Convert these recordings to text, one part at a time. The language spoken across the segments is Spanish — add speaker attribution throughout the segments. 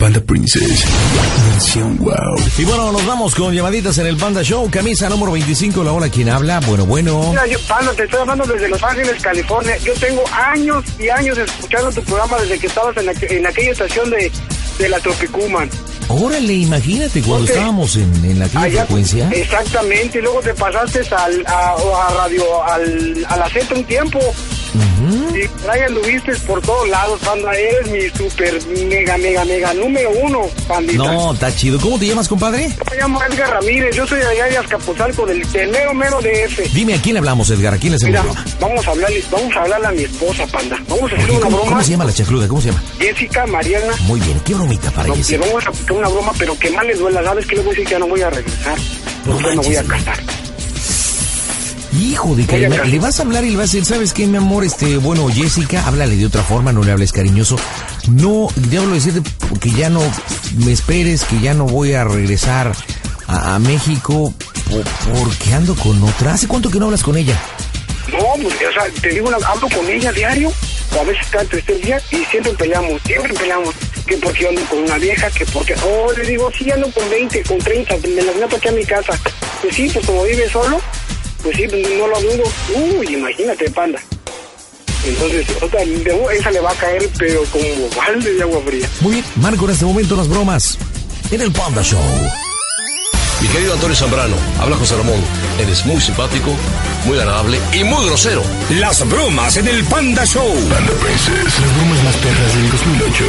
Speaker 1: Panda Princess. Versión wow.
Speaker 2: Y bueno, nos vamos con llamaditas en el Panda Show. Camisa número 25, la hora quien habla. Bueno, bueno.
Speaker 3: Mira, yo, Panda, te estoy hablando desde Los Ángeles, California. Yo tengo años y años escuchando tu programa desde que estabas en, aqu- en aquella estación de, de la Tropicuman.
Speaker 2: Órale, imagínate cuando estábamos en, en la aquella
Speaker 3: Allá-
Speaker 2: frecuencia.
Speaker 3: Exactamente, y luego te pasaste al, a, a radio, al, a la Z un tiempo. Y ahí anduviste por todos lados, Panda. Eres mi super mega, mega, mega número uno, Pandita.
Speaker 2: No, está chido. ¿Cómo te llamas, compadre?
Speaker 3: Me llamo Edgar Ramírez, yo soy de allá de Azcapotzalco, del, del mero mero de F.
Speaker 2: Dime, ¿a quién le hablamos, Edgar? ¿A quién le hacemos
Speaker 3: Mira, vamos a hablarle, vamos a hablarle a mi esposa, Panda. Vamos a hacer una
Speaker 2: ¿cómo,
Speaker 3: broma.
Speaker 2: cómo se llama la chacluda? ¿Cómo se llama?
Speaker 3: Jessica, Mariana.
Speaker 2: Muy bien, ¿qué bromita para
Speaker 3: No, le
Speaker 2: Jessica?
Speaker 3: vamos a aplicar una broma, pero que más le duela. ¿Sabes qué le voy a decir? Que ya no voy a regresar.
Speaker 2: No
Speaker 3: no voy a casar.
Speaker 2: Hijo de
Speaker 3: Voy a
Speaker 2: que le vas a hablar y le vas a decir, ¿sabes qué, mi amor? Este, bueno, Jessica, háblale de otra forma, no le hables cariñoso. No, debo decirte que ya no me esperes, que ya no voy a regresar a, a México po- porque ando con otra. ¿Hace cuánto que no hablas con ella?
Speaker 3: No, pues, o sea, te digo, una- hablo con ella diario, o a veces cada tres días, y siempre peleamos, siempre peleamos. Que porque ando con una vieja, que porque, oh, le digo, sí, ando con 20, con 30, me las meto aquí a mi casa. Pues sí, pues como vive solo, pues sí, no lo dudo. Uy, imagínate, panda. Entonces, otra, de- esa le va a caer, pero como balde de agua fría.
Speaker 2: Muy bien, Marco, en este momento las bromas en el Panda Show.
Speaker 4: Mi querido Antonio Zambrano, habla José Ramón. Eres muy simpático, muy agradable y muy grosero.
Speaker 1: Las bromas en el Panda Show. Panda Princess. Las bromas más perras del 2008.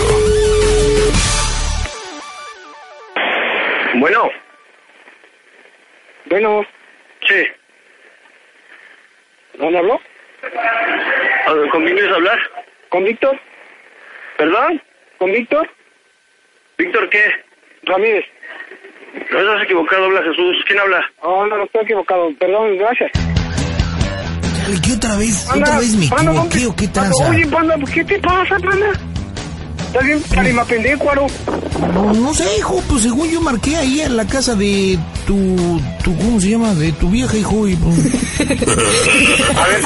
Speaker 3: Bueno. Bueno. Sí. ¿Dónde habló? ¿Con quién quieres hablar? ¿Con Víctor? ¿Perdón? ¿Con Víctor? ¿Víctor qué? Ramírez. No estás equivocado, habla Jesús. ¿Quién habla? Oh, no, no estoy equivocado. Perdón, gracias.
Speaker 2: Dale, ¿qué otra vez?
Speaker 3: Panda,
Speaker 2: ¿Otra vez me
Speaker 3: Panda,
Speaker 2: equivoqué
Speaker 3: ¿dónde-
Speaker 2: o qué
Speaker 3: Panda,
Speaker 2: tranza?
Speaker 3: Oye, Panda, ¿qué te pasa, Panda? ¿Estás bien carima pendecuaro?
Speaker 2: No, no sé, hijo, pues según yo marqué ahí en la casa de tu, tu ¿cómo se llama? De tu vieja, hijo, y pues...
Speaker 3: A ver,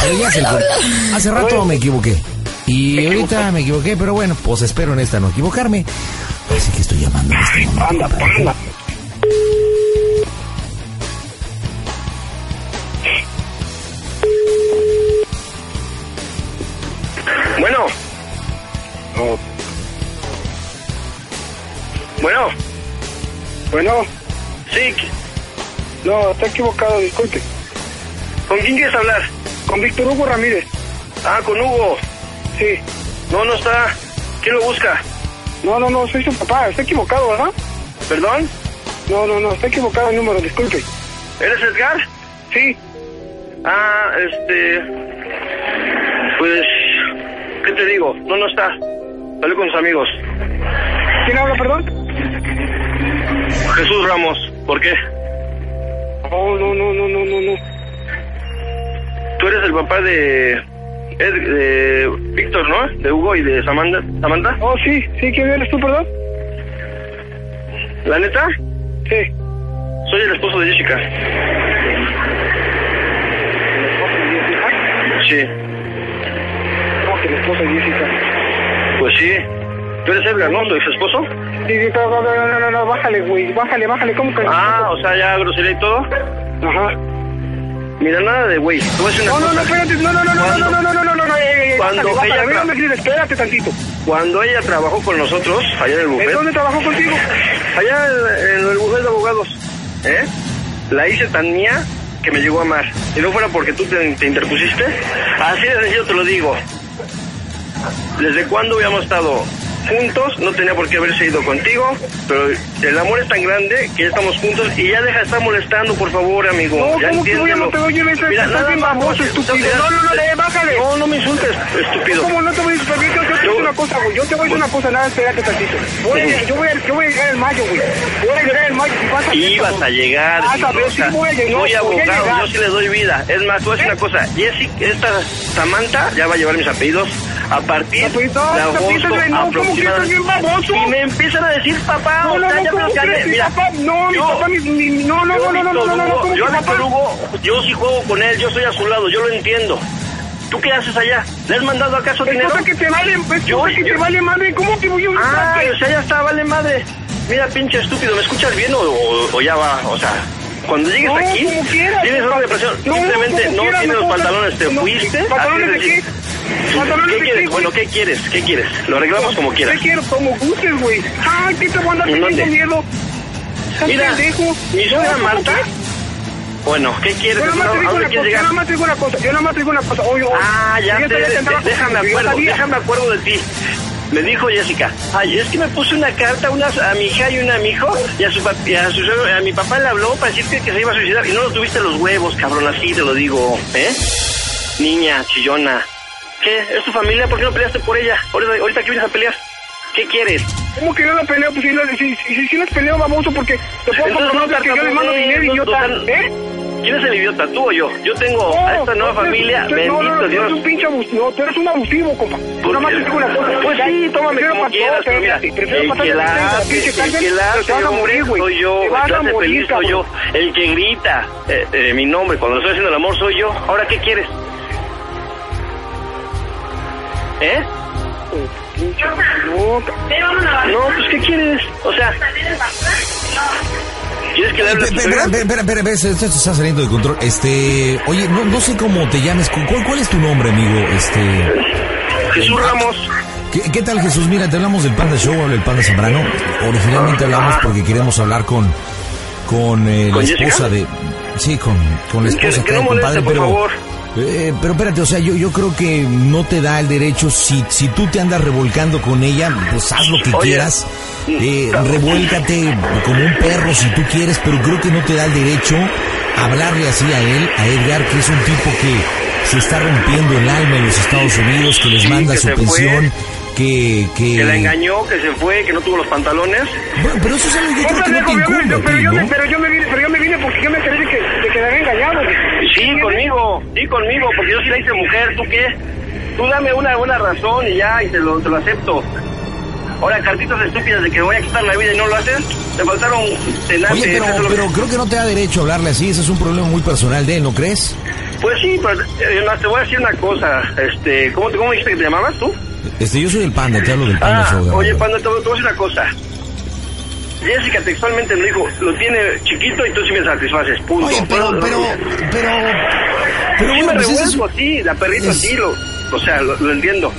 Speaker 2: Pero la- Hace rato me equivoqué. Y ahorita me equivoqué, pero bueno, pues espero en esta no equivocarme. Así que estoy llamando a este momento.
Speaker 3: Panda, Panda. Bueno. Sí. No, está equivocado, disculpe. ¿Con quién quieres hablar? Con Víctor Hugo Ramírez. Ah, con Hugo. Sí. No, no está. ¿Quién lo busca? No, no, no, soy su papá. Está equivocado, ¿verdad? ¿Perdón? No, no, no, está equivocado el número, disculpe. ¿Eres Edgar? Sí. Ah, este... Pues... ¿Qué te digo? No, no está. Salió con sus amigos. ¿Quién habla, perdón? Jesús Ramos. ¿Por qué? Oh, no, no, no, no, no, no. Tú eres el papá de... Ed- de Víctor, ¿no? De Hugo y de Samantha. ¿Samantha? Oh, sí, sí, ¿quién eres tú, perdón? ¿La neta? Sí. Soy el esposo de Jessica. Sí. ¿Cómo que el esposo de Jessica? Pues sí. ¿Tú eres Edgar, no? ¿Tu ex esposo? Sí, pero, no, no, no, no, bájale, güey, bájale, bájale, ¿cómo que? Ah, o sea, ya grosería y todo. Ajá. Mira, nada de güey. Decir una
Speaker 5: No, no, no, espérate, no, no, no, no, no, no, no, no, no, no, no, eh, eh,
Speaker 3: Cuando
Speaker 5: bájale,
Speaker 3: ella
Speaker 5: bájale, espérate tantito.
Speaker 3: Cuando ella trabajó con nosotros, allá en el buffet.
Speaker 5: ¿En dónde trabajó contigo?
Speaker 3: Allá en, en el buffet de abogados. ¿Eh? La hice tan mía que me llegó a amar. Si no fuera porque tú te, te interpusiste, así de sencillo te lo digo. ¿Desde cuándo habíamos estado
Speaker 5: juntos, no tenía por qué haberse ido contigo, pero el amor es tan grande que ya estamos juntos y ya deja de estar molestando, por favor, amigo.
Speaker 3: No,
Speaker 5: ya
Speaker 3: ¿cómo que voy a no te voy a meter?
Speaker 5: Mira, nada
Speaker 3: bien
Speaker 5: no,
Speaker 3: estúpido.
Speaker 5: no,
Speaker 3: No, no, no, eh, bájale.
Speaker 5: No, no me insultes, estúpido.
Speaker 3: ¿Cómo no te voy a insultar? Yo, yo, te voy a una cosa, güey. Yo te voy a decir una cosa, nada, espérate tantito. Voy a, yo, voy a, yo voy a llegar en mayo, güey. Voy a llegar en mayo. Si vas a
Speaker 5: Ibas a llegar,
Speaker 3: Vas a ver, sí voy a llegar,
Speaker 5: soy
Speaker 3: voy a
Speaker 5: abogado, yo sí le doy vida. Es más, voy a decir una cosa, Jessica, esta Samantha ya va a llevar mis apellidos a partir de agosto
Speaker 3: apellidos, no.
Speaker 5: Y me empiezan a decir papá,
Speaker 3: No,
Speaker 5: o
Speaker 3: no,
Speaker 5: sea,
Speaker 3: no. Mi
Speaker 5: Mira,
Speaker 3: papá, no, mi papá, no, no, no, no, no, no, no, no, no, ¿cómo
Speaker 5: yo Víctor? Hugo, yo sí juego con él, yo estoy a su lado, yo lo entiendo. ¿Tú qué haces allá? ¿Le has mandado acaso dinero?
Speaker 3: cosa que te vale, es
Speaker 5: Yo-
Speaker 3: que te vale madre. ¿Cómo que voy a
Speaker 5: Ah, o sea, ya está, vale madre. Mira, pinche estúpido, ¿me escuchas bien o, ya va? O sea, cuando llegues
Speaker 3: No,
Speaker 5: aquí,
Speaker 3: quieras.
Speaker 5: tienes una depresión.
Speaker 3: No,
Speaker 5: Simplemente no tienes los
Speaker 3: no,
Speaker 5: pantalones, te
Speaker 3: no,
Speaker 5: fuiste.
Speaker 3: ¿Pantalones de qué?
Speaker 5: Decir.
Speaker 3: ¿Pantalones
Speaker 5: ¿Qué quieres? Bueno? ¿qué quieres? ¿Qué quieres? Lo arreglamos como quieras.
Speaker 3: ¿Qué quiero? Como gustes, güey. Ay, ¿qué te voy a andar miedo? ¿Estás
Speaker 5: Mira, mi suegra Marta.
Speaker 3: ¿cómo
Speaker 5: Bueno, ¿qué quieres?
Speaker 3: Yo nada más
Speaker 5: ¿A
Speaker 3: te digo una cosa, yo nada más te digo una cosa, yo nada más te digo una cosa, oye, oye.
Speaker 5: Ah, ya te, déjame acuerdo, déjame acuerdo de ti. Me dijo Jessica, ay, es que me puse una carta una, a mi hija y una a mi hijo, y a su, y a, su a mi papá le habló para decir que, que se iba a suicidar, y no lo tuviste los huevos, cabrón, así te lo digo, ¿eh? Niña, chillona. ¿Qué? ¿Es tu familia? ¿Por qué no peleaste por ella? Ahorita, ahorita que vienes a pelear. ¿Qué quieres?
Speaker 3: ¿Cómo que yo la peleo? Pues si, la- si, si, si, las peleo, baboso, porque te puedo
Speaker 5: Entonces,
Speaker 3: comprometer que yo le mando dinero,
Speaker 5: no,
Speaker 3: idiota.
Speaker 5: no, no.
Speaker 3: ¿Eh?
Speaker 5: ¿Quién es el idiota, tú o yo? Yo tengo a esta nueva
Speaker 3: no,
Speaker 5: familia,
Speaker 3: tú-
Speaker 5: bendito
Speaker 3: no, no, no,
Speaker 5: Dios.
Speaker 3: Tú eres un pinche abusivo, no, tú eres un abusivo, compa. Yo nada más te digo una cosa.
Speaker 5: Pues sí, tómame
Speaker 3: prefiero
Speaker 5: como quieras,
Speaker 3: no,
Speaker 5: pero mira,
Speaker 3: espérate, prefiero
Speaker 5: el que la hace, el que la hace, soy yo, el que hace feliz soy yo, el que grita eh, eh, mi nombre cuando estoy haciendo el amor soy yo. Ahora, ¿qué quieres? ¿Eh?
Speaker 3: Loca.
Speaker 5: No, pues, ¿qué quieres? O sea, ¿quieres que le hable
Speaker 2: Espera, espera, espera, esto está saliendo de control. Este, oye, no, no sé cómo te llames. ¿Cuál, cuál es tu nombre, amigo? Este,
Speaker 5: Jesús Ramos.
Speaker 2: ¿qué, qué tal, Jesús? Mira, te hablamos del Panda Show, habla el Panda Zambrano. Originalmente hablamos porque queremos hablar con, con eh, la esposa de, sí, con, con la esposa
Speaker 5: que
Speaker 2: acá
Speaker 5: no
Speaker 2: compadre,
Speaker 5: por
Speaker 2: pero,
Speaker 5: favor.
Speaker 2: Eh, pero espérate, o sea, yo, yo creo que no te da el derecho, si, si tú te andas revolcando con ella, pues haz lo que
Speaker 5: Oye,
Speaker 2: quieras, eh, revuélcate como un perro si tú quieres, pero creo que no te da el derecho hablarle así a él, a Edgar, que es un tipo que se está rompiendo el alma en los Estados Unidos, que les
Speaker 5: Sí,
Speaker 2: manda
Speaker 5: que
Speaker 2: su pensión, que, que...
Speaker 5: Que la engañó, que se fue, que no tuvo los pantalones.
Speaker 2: Bueno, pero eso es algo que yo creo que no te incumbe,
Speaker 3: pero, yo me, vine, pero yo me vine porque yo me enteré de que, de que había engañado.
Speaker 5: Sí, conmigo, sí, conmigo, porque yo sí la hice mujer, ¿tú qué? Tú dame una buena razón y ya, y te lo, te lo acepto. Ahora, cartitas estúpidas de que voy a quitar la vida y no lo haces, te faltaron tenaces.
Speaker 2: Oye, pero,
Speaker 5: es que-
Speaker 2: pero creo que no te da derecho a hablarle así, ese es un problema muy personal de él, ¿no crees?
Speaker 5: Pues sí, pero eh, te voy a decir una cosa, este, ¿cómo, ¿cómo dijiste que te llamabas tú?
Speaker 2: Este, yo soy el panda, te hablo del panda
Speaker 5: Ah, oye. Panda, te, te voy a decir una cosa. Jessica textualmente me dijo, lo tiene chiquito y tú sí me satisfaces, punto.
Speaker 2: Oye, pero, pero, pero, pero
Speaker 5: sí
Speaker 2: bueno,
Speaker 5: me
Speaker 2: pues es-
Speaker 5: revuelvo, sí, la perrita
Speaker 2: es-
Speaker 5: sí, lo, o sea, lo, lo entiendo.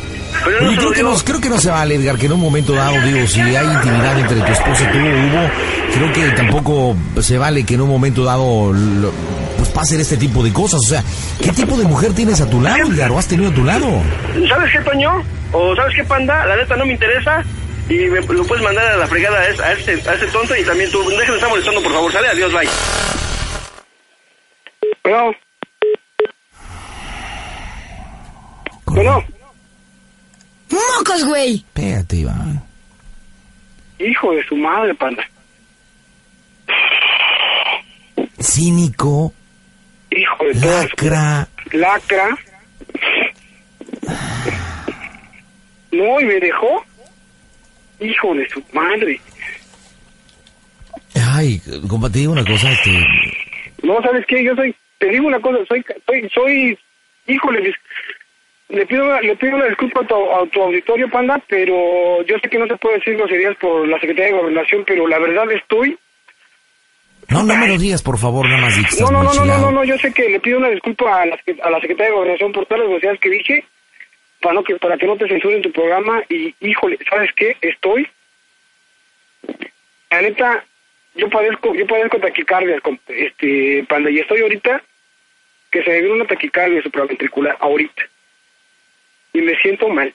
Speaker 5: Pero no
Speaker 2: Oye, creo que, no, creo que no se vale, Edgar, que en un momento dado, digo, si hay intimidad entre tu esposa y tú, Hugo, creo que tampoco se vale que en un momento dado lo- pues pasen este tipo de cosas. O sea, ¿qué tipo de mujer tienes a tu lado, Edgar, o has tenido a tu lado?
Speaker 5: ¿Sabes qué, Toño? ¿O sabes qué, Panda? La neta no me interesa y me lo puedes mandar a la fregada a, es- a este, a este tonto y también tú. Déjame de estar molestando, por favor. Sale, adiós, bye.
Speaker 3: Bueno. Bueno,
Speaker 6: ¡Mocos, güey!
Speaker 2: Espérate, Iván.
Speaker 3: hijo de su madre, panda.
Speaker 2: Cínico,
Speaker 3: Hijo de
Speaker 2: lacra.
Speaker 3: lacra. No, y me dejó. Hijo de su madre.
Speaker 2: Ay, compa, te digo una cosa, este...
Speaker 3: No, ¿sabes qué? Yo soy, te digo una cosa, soy, soy, soy, híjole, le pido, una- le pido una disculpa a tu, a tu auditorio, Panda, pero yo sé que no se puede decir groserías por la Secretaría de Gobernación, pero la verdad estoy...
Speaker 2: No, no me lo digas, por favor, nada más
Speaker 3: No, no, no, no, no, no, yo sé que le pido una disculpa a la, a la Secretaría de Gobernación por todas las groserías que dije, para, no que, para que no te censuren tu programa, y híjole, ¿sabes qué? Estoy... La neta, yo padezco, yo padezco taquicardia, este, Panda, y estoy ahorita que se me viene una taquicardia supraventricular ahorita. Y me siento mal.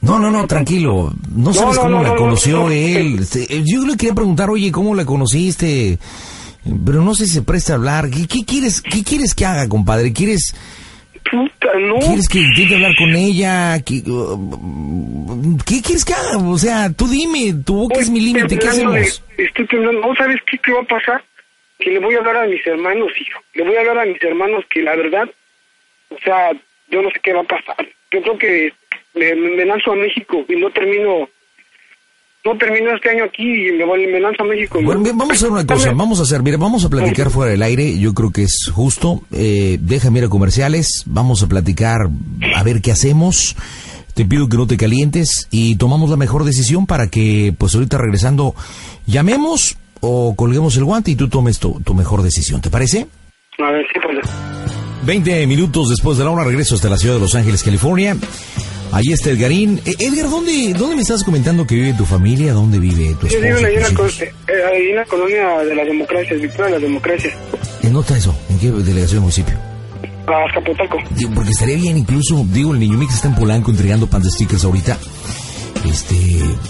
Speaker 2: No, no, no, tranquilo. No sabes
Speaker 3: no,
Speaker 2: cómo
Speaker 3: no,
Speaker 2: la
Speaker 3: no,
Speaker 2: conoció
Speaker 3: no, no.
Speaker 2: él. Yo le quería preguntar, oye, ¿cómo la conociste? Pero no sé si se presta a hablar. ¿Qué, qué quieres, qué quieres que haga, compadre? ¿Quieres,
Speaker 3: Puta, no.
Speaker 2: quieres que intente hablar con ella? ¿Qué, uh, ¿Qué quieres que haga? O sea, tú dime, tu boca es mi límite, ¿qué
Speaker 3: temblando de-
Speaker 2: hacemos?
Speaker 3: estoy temblando. ¿No sabes qué, qué va a pasar? Que le voy a hablar a mis hermanos, hijo. Le voy a hablar a mis hermanos que la verdad, o sea, yo no sé qué va a pasar. Yo creo que me, me- me lanzo a México y no termino, no termino este año aquí y me, voy- me lanzo a México.
Speaker 2: Bueno, bien, vamos a hacer una cosa, vamos a hacer, mira, vamos a platicar fuera del aire, yo creo que es justo, eh, déjame ir a comerciales, vamos a platicar a ver qué hacemos, te pido que no te calientes y tomamos la mejor decisión para que, pues ahorita regresando, llamemos o colguemos el guante y tú tomes tu, tu mejor decisión, ¿te parece?
Speaker 3: A ver, sí, pues.
Speaker 2: 20 minutos después de la hora regreso hasta la ciudad de Los Ángeles, California. Ahí está Edgarín. Eh, Edgar, ¿dónde, ¿dónde me estás comentando que vive tu familia? ¿Dónde vive tu
Speaker 3: Yo
Speaker 2: esposa?
Speaker 3: vivo en, co-
Speaker 2: hijos?
Speaker 3: eh, ahí en la colonia de las democracias, Victoria de las democracias,
Speaker 2: ¿En dónde está eso? ¿En qué delegación o municipio?
Speaker 3: a Azcapotzalco.
Speaker 2: Porque estaría bien, incluso, digo, el niño Mix está en Polanco entregando pan de stickers ahorita. Este,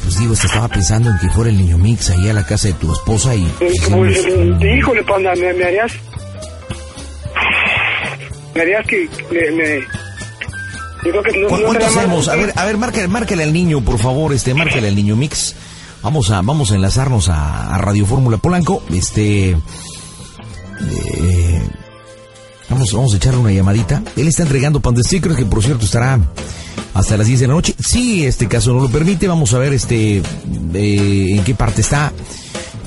Speaker 2: pues digo, este, estaba pensando en que fuera el niño Mix ahí a la casa de tu esposa y... Hicimos
Speaker 3: pues, eh, híjole, panda, me, me harías. Me harías que. Me, me- yo creo que no,
Speaker 2: ¿Cu-
Speaker 3: no
Speaker 2: ¿Cuánto hacemos? A ver, a ver, márcale, márcale al niño, por favor, este, márcale al niño Mix. Vamos a, vamos a enlazarnos a, a Radio Fórmula Polanco. Este, eh, vamos, vamos a echarle una llamadita. Él está entregando pan de stickers, que por cierto estará hasta las 10 de la noche. Si este caso no lo permite, vamos a ver este, eh, en qué parte está.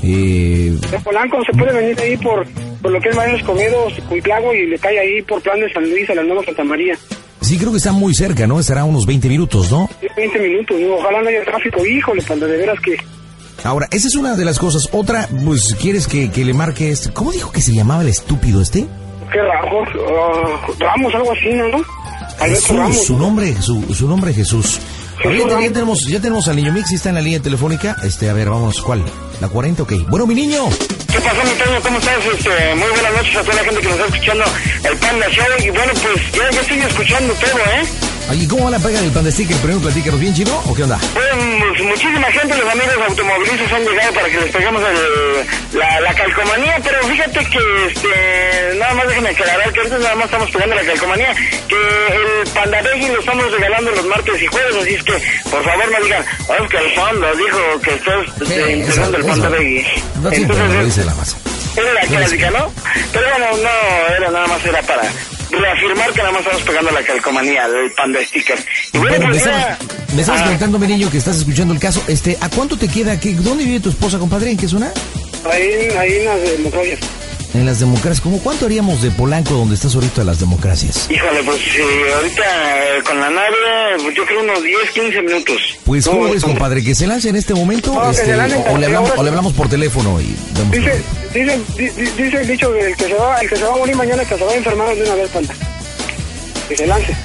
Speaker 2: Eh,
Speaker 3: Polanco se puede venir ahí por, por lo que es Marinos Comedos, Cuitlago y le cae ahí por plan de San Luis a la Nueva Santa María.
Speaker 2: Sí, creo que está muy cerca, ¿no? Estará unos 20 minutos, ¿no?
Speaker 3: 20 minutos, ¿no? ojalá no haya tráfico, híjole, panda, de veras que.
Speaker 2: Ahora, esa es una de las cosas. Otra, pues, ¿quieres que, que le marque este? ¿Cómo dijo que se llamaba el estúpido este?
Speaker 3: ¿Qué Ramos? ah, Ramos, algo así, ¿no?
Speaker 2: Jesús,
Speaker 3: Ramos.
Speaker 2: su nombre, su, su nombre Jesús. Ahorita ya tenemos, ya tenemos al niño Mix, está en la línea telefónica. Este, a ver, vamos, ¿cuál? ¿La 40? Ok. Bueno, mi niño.
Speaker 7: ¿Qué pasó, mi Toño? ¿Cómo estás? Este, muy buenas noches a toda la gente que nos está escuchando el Panda Show. Y bueno, pues ya, ya estoy escuchando todo, ¿eh?
Speaker 2: Oye, ¿cómo va la pega del pan de sticker? Primero platícanos bien, chino, ¿o qué onda?
Speaker 7: Pues muchísima gente, los amigos automovilistas han llegado para que les peguemos el- la, la calcomanía, pero fíjate que este, nada más déjenme aclarar que ahorita nada más estamos pegando la calcomanía, que el Panda Veggie lo estamos regalando los martes y jueves, así es que por favor no digan, Oscar Fondo dijo que estás
Speaker 2: ¿Qué?
Speaker 7: este, empezando el
Speaker 2: Eso-
Speaker 7: Panda
Speaker 2: eso.
Speaker 7: Veggie.
Speaker 2: No
Speaker 7: Entonces,
Speaker 2: dice la masa.
Speaker 7: era la clásica, ¿no? Pero bueno, no, era nada más era para reafirmar que nada más estamos pegando la calcomanía del Panda Stickers. Y bueno,
Speaker 2: Bueno, me
Speaker 7: pues
Speaker 2: estabas,
Speaker 7: ya-
Speaker 2: me estabas
Speaker 7: Ah.
Speaker 2: comentando, mi niño, que estás escuchando el caso. Este, ¿a cuánto te queda? ¿Qué, ¿Dónde vive tu esposa, compadre? ¿En qué zona?
Speaker 3: Ahí, ahí en las democracias.
Speaker 2: En las democracias. ¿Cómo cuánto haríamos de Polanco, donde estás ahorita, las democracias?
Speaker 7: Híjole, pues sí, ahorita eh, con la nave, pues, yo creo unos 10, 15 minutos.
Speaker 2: Pues,
Speaker 3: No,
Speaker 2: ¿cómo ves, compadre? ¿Que se lance en este momento?
Speaker 3: No,
Speaker 2: Este, o, le hablamos, o le hablamos por teléfono y vemos.
Speaker 3: Dice, dice, di- di- dice el dicho que el que se va, el que se va a morir mañana, que se va a enfermar de una vez, panda. Que se lance.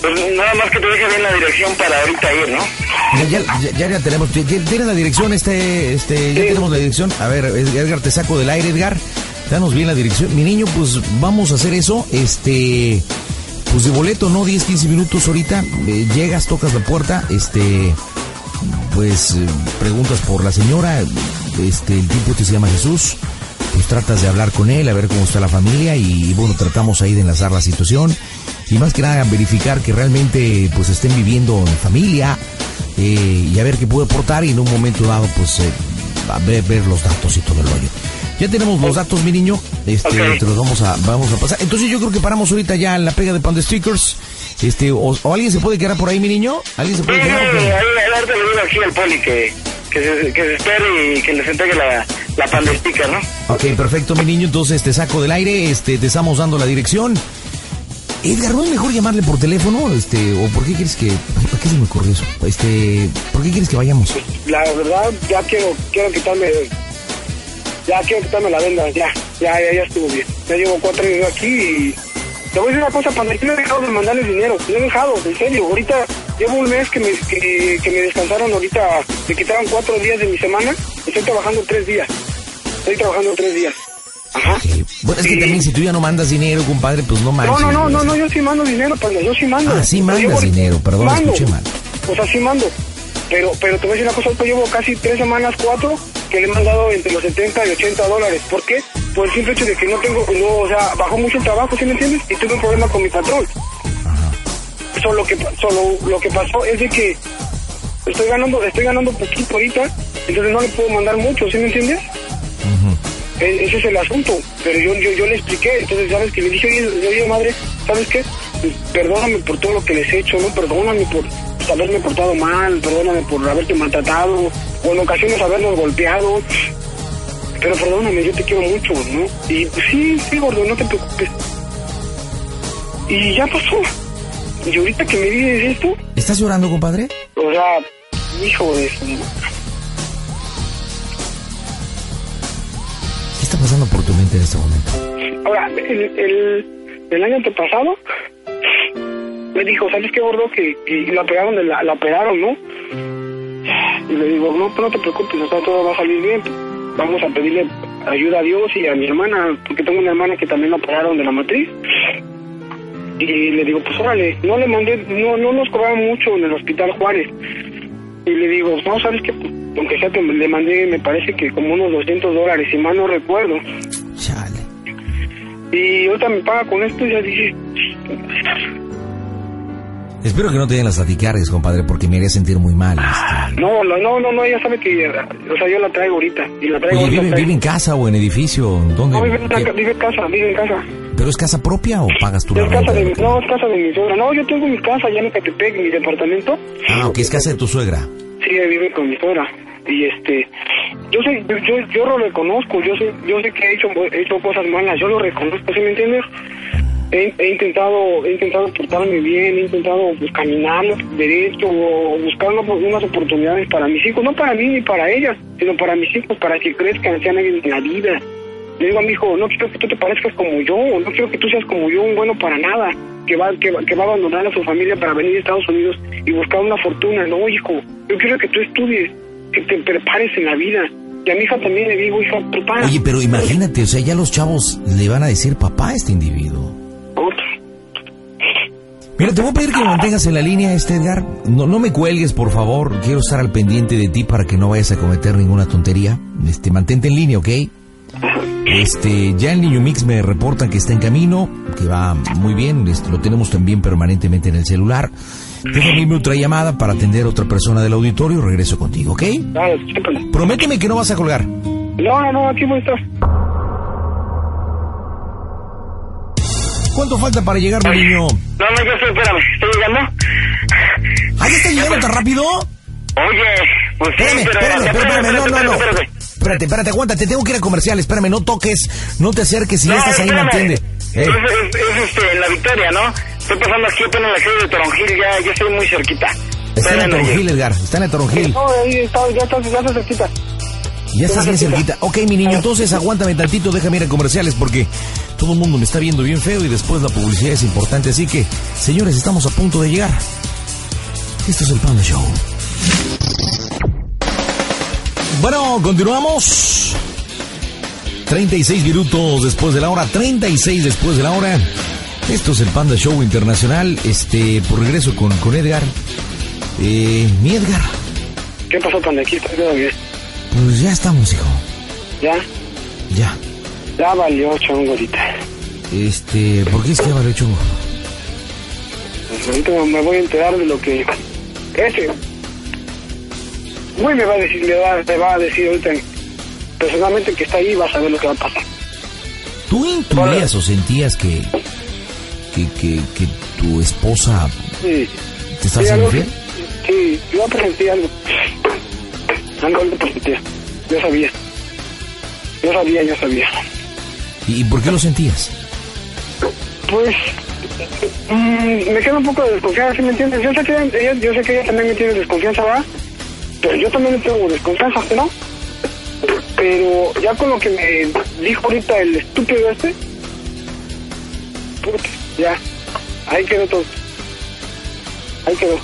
Speaker 7: Pues nada más que te deje bien la dirección para ahorita ir, ¿no?
Speaker 2: Ya, ya, ya, tenemos. ¿Tien- ¿Tienes la dirección? Este, este, ya
Speaker 3: Sí.
Speaker 2: tenemos la dirección. A ver, Edgar, te saco del aire, Edgar. Danos bien la dirección. Mi niño, pues vamos a hacer eso. Este, pues de boleto, ¿no? 10, 15 minutos ahorita. Eh, llegas, tocas la puerta. Este, pues eh, preguntas por la señora. Este, el tipo este se llama Jesús. Pues tratas de hablar con él, a ver cómo está la familia y bueno, tratamos ahí de enlazar la situación y más que nada verificar que realmente pues estén viviendo en familia eh, y a ver qué puede aportar y en un momento dado pues a ver, ver los datos y todo el rollo. Ya tenemos los datos, mi niño, este, te los vamos a, vamos a pasar. Entonces yo creo que paramos ahorita ya en la pega de pan de stickers. Este, o, o alguien se puede quedar por ahí, mi niño. ¿Alguien se
Speaker 7: Sí,
Speaker 2: puede
Speaker 7: sí,
Speaker 2: quedar?
Speaker 7: ahí,
Speaker 2: o qué?
Speaker 7: ahí le digo aquí al poli que, que, se, que se espere y que les entregue la, la Panda Sticker, ¿no?
Speaker 2: Ok, perfecto, mi niño. Entonces te saco del aire, este, te estamos dando la dirección. Edgar, ¿no es mejor llamarle por teléfono? Este, o por qué quieres que, por qué se me ocurrió eso? Este, ¿por qué quieres que vayamos?
Speaker 3: La verdad, ya quiero, quiero quitarme, ya quiero quitarme la venda, ya, ya, ya, ya estuvo bien. Ya llevo cuatro años aquí y te voy a decir una cosa, para yo no he dejado de mandarles dinero, no he dejado, en serio, ahorita llevo un mes que me, que, que me descansaron ahorita, me quitaron cuatro días de mi semana, estoy trabajando tres días, estoy trabajando tres días. Ajá.
Speaker 2: Bueno, es que
Speaker 3: Sí.
Speaker 2: también si tú ya no mandas dinero, compadre, pues no manches.
Speaker 3: No, no, no, no, no, yo sí mando dinero, panda, yo sí mando.
Speaker 2: Ah, sí mandas dinero, perdón,
Speaker 3: mando.
Speaker 2: escuché mal.
Speaker 3: o sea, sí mando. Pero, pero te voy a decir una cosa, yo llevo casi tres semanas, cuatro, que le he mandado entre los 70 y 80 dólares. ¿Por qué? Por el simple hecho de que no tengo, no, o sea, bajó mucho el trabajo, ¿sí me entiendes? Y tuve un problema con mi patrón. Solo que, solo lo que pasó es de que estoy ganando, estoy ganando poquito ahorita, entonces no le puedo mandar mucho, ¿sí me entiendes? E- ese es el asunto, pero yo, yo, yo le expliqué, entonces, ¿sabes? Que le dije, oye, oye, madre, ¿sabes qué? Perdóname por todo lo que les he hecho, ¿no? Perdóname por pues, haberme portado mal, perdóname por haberte maltratado, o en ocasiones habernos golpeado, pero perdóname, yo te quiero mucho, ¿no? Y sí, sí, gordo, no te preocupes. Y ya pasó. Y ahorita que me dices esto,
Speaker 2: ¿Estás llorando, compadre?
Speaker 3: o sea, hijo de su...
Speaker 2: ¿Qué está pasando por tu mente en este momento?
Speaker 3: Ahora, el, el, el año antepasado me dijo, ¿sabes qué, gordo? Que, que la operaron, de la, la operaron, ¿no? Y le digo, no, no te preocupes, o sea, todo va a salir bien. Vamos a pedirle ayuda a Dios y a mi hermana, porque tengo una hermana que también la operaron de la matriz. Y le digo, pues órale, no le mandé, no, no nos cobraban mucho en el hospital Juárez. Y le digo, no, ¿sabes qué? Pues, aunque sea, te- le mandé, me parece que como unos 200 dólares, si mal no recuerdo.
Speaker 2: Chale.
Speaker 3: Y ahorita me paga con esto y ya dije,
Speaker 2: Espero que no te den las platicares, compadre, porque me haría sentir muy mal. este.
Speaker 3: no, no, no, no, ella sabe que, o sea, yo la traigo ahorita. Y la traigo
Speaker 2: Oye, ¿vive, en casa o en edificio? ¿Dónde?
Speaker 3: No, vive en, vive en casa, vive en casa.
Speaker 2: ¿Pero es casa propia o pagas tú la
Speaker 3: Es casa de, mi-
Speaker 2: tu-
Speaker 3: no, es casa de mi suegra. No, yo tengo mi casa allá en Catepec, mi departamento.
Speaker 2: Ah, ok, es casa de tu suegra.
Speaker 3: Sí, vive con mi suegra. Y este, yo sé, yo, yo, yo lo reconozco, yo sé, yo sé que he hecho, he hecho cosas malas, yo lo reconozco, ¿sí me entiendes? He, intentado, he intentado portarme bien, he intentado pues, derecho, o buscar una- unas oportunidades para mis hijos, no para mí ni para ellas, sino para mis hijos, para que crezcan, sean alguien en la vida. Le digo a mi hijo, no quiero que tú te parezcas como yo, no quiero que tú seas como yo, un bueno para nada, que va, que, que va a abandonar a su familia para venir a Estados Unidos y buscar una fortuna. No, hijo, yo quiero que tú estudies, que te prepares en la vida. Y a mi hija también le digo, hija, prepara.
Speaker 2: Oye, pero imagínate, o sea, ya los chavos le van a decir papá a este individuo. Mira, te voy a pedir que me mantengas en la línea, este Edgar. No, no me cuelgues, por favor. Quiero estar al pendiente de ti para que no vayas a cometer ninguna tontería. Este, mantente en línea, ¿ok? Este, ya el niño Mix me reportan que está en camino, que va muy bien. Este, lo tenemos también permanentemente en el celular. Déjame otra llamada para atender a otra persona del auditorio. Regreso contigo, ¿ok?
Speaker 3: Dale.
Speaker 2: Prométeme que no vas a colgar.
Speaker 3: No, no, no, aquí voy a estar.
Speaker 2: ¿Cuánto falta para llegar, mi niño?
Speaker 7: No, no, yo estoy, espérame, estoy llegando.
Speaker 2: ¿Ah, ya está llegando tan rápido?
Speaker 7: Oye, pues sí,
Speaker 2: Espérame,
Speaker 7: pero...
Speaker 2: espérame, espérame, espérame, no, no, no.
Speaker 7: espérate.
Speaker 2: Espérate, espérate, aguántate, tengo que ir a comercial, espérame, no toques, no te acerques, si ya estás ahí, mantente.
Speaker 7: Es,
Speaker 2: Eh,
Speaker 7: es, es, este, en la Victoria, ¿no? Estoy pasando aquí apenas en la calle de Toronjil, ya, ya estoy muy cerquita.
Speaker 2: está en la
Speaker 7: Espérame,
Speaker 2: Toronjil, Edgar, está en la Toronjil.
Speaker 3: No, ahí está, ya está, ya está cerquita.
Speaker 2: Ya estás bien cerquita. Ok, mi niño, entonces aguántame tantito, déjame ir a comerciales porque todo el mundo me está viendo bien feo y después la publicidad es importante. Así que, señores, estamos a punto de llegar. Esto es el Panda Show. Bueno, continuamos. 36 minutos después de la hora, 36 después de la hora. Esto es el Panda Show Internacional. Este, por regreso con, con Edgar. Eh, mi Edgar,
Speaker 3: ¿Qué pasó, panda? Aquí está todo bien.
Speaker 2: Pues ya estamos, hijo.
Speaker 3: Ya,
Speaker 2: Ya.
Speaker 3: ya valió chongo ahorita.
Speaker 2: Este, ¿por qué es que vale chungo?
Speaker 3: Pues ahorita me voy a enterar de lo que ese güey me va a decir, le va, a decir ahorita personalmente que está ahí va a saber lo que va a pasar.
Speaker 2: ¿Tú intuías o sentías que, que, que, que tu esposa
Speaker 3: Sí.
Speaker 2: te está
Speaker 3: Sí,
Speaker 2: haciendo?
Speaker 3: Sí, yo presenté algo. Algo lo presenté. Yo sabía. Yo sabía, yo sabía.
Speaker 2: ¿Y por qué lo sentías?
Speaker 3: Pues mm, me queda un poco de desconfianza, ¿sí me entiendes? Yo sé que ella, yo sé que ella también me tiene desconfianza, ¿verdad? Pero yo también le tengo desconfianza, ¿no? Pero ya con lo que me dijo ahorita el estúpido este, puta, ya, ahí quedó todo. Ahí quedó.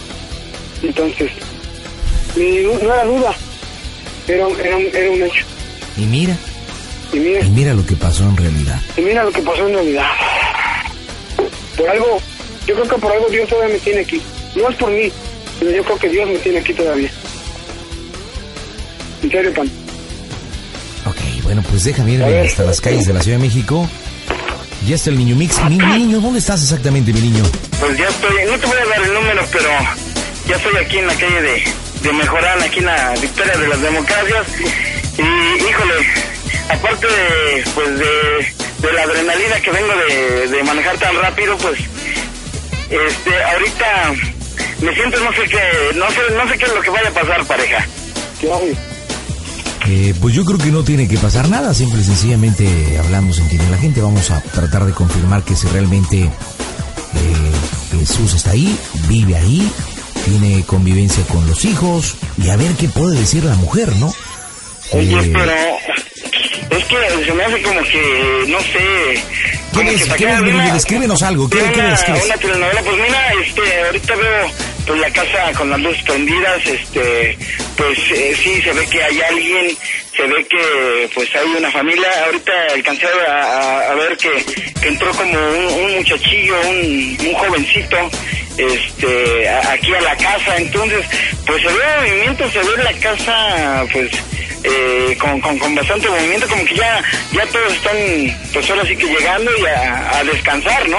Speaker 3: Entonces, du- no era duda, era, era, un- era un hecho.
Speaker 2: Y mira,
Speaker 3: Y mira,
Speaker 2: y mira lo que pasó en realidad.
Speaker 3: y mira lo que pasó en realidad. Por algo, yo creo que por algo Dios todavía me tiene aquí. No es por mí, Pero yo creo que Dios me tiene aquí todavía. En serio, pan.
Speaker 2: Ok, bueno, pues déjame ir hasta las calles de la Ciudad de México. Ya está el niño Mix. Mi niño, ¿dónde estás exactamente, mi niño?
Speaker 7: Pues ya estoy, no te voy a dar el número, pero ya estoy aquí en la calle de, de Mejorán, aquí en la Victoria de las Democracias. Y, híjole, aparte de, pues de, de la adrenalina que vengo de, de manejar tan rápido, pues, este, ahorita me siento no sé qué, no sé, no sé qué es lo que vaya a pasar, pareja.
Speaker 3: ¿Qué hago?
Speaker 2: Eh, pues yo creo que no tiene que pasar nada, simple y sencillamente hablamos en tiene la gente, vamos a tratar de confirmar que si realmente eh, Jesús está ahí, vive ahí, tiene convivencia con los hijos y a ver qué puede decir la mujer, ¿no?
Speaker 7: Oye,
Speaker 2: Eh,
Speaker 7: pero es que se me hace como que, no sé...
Speaker 2: ¿Qué ves? ¿Qué ves,
Speaker 7: una-?
Speaker 2: Descríbenos algo, ¿qué-
Speaker 7: una,
Speaker 2: ves? ¿Qué ves?
Speaker 7: una telenovela, pues mira, este, ahorita veo pues la casa con las luces prendidas, este, pues eh, sí, se ve que hay alguien, se ve que pues hay una familia, ahorita alcancé a, a- a ver que, que entró como un, un muchachillo, un, un jovencito, este, aquí a la casa, entonces, pues se ve movimiento, se ve la casa, pues, eh, con, con, con bastante movimiento, como que ya, ya todos están, pues ahora sí que llegando y a, descansar, ¿no?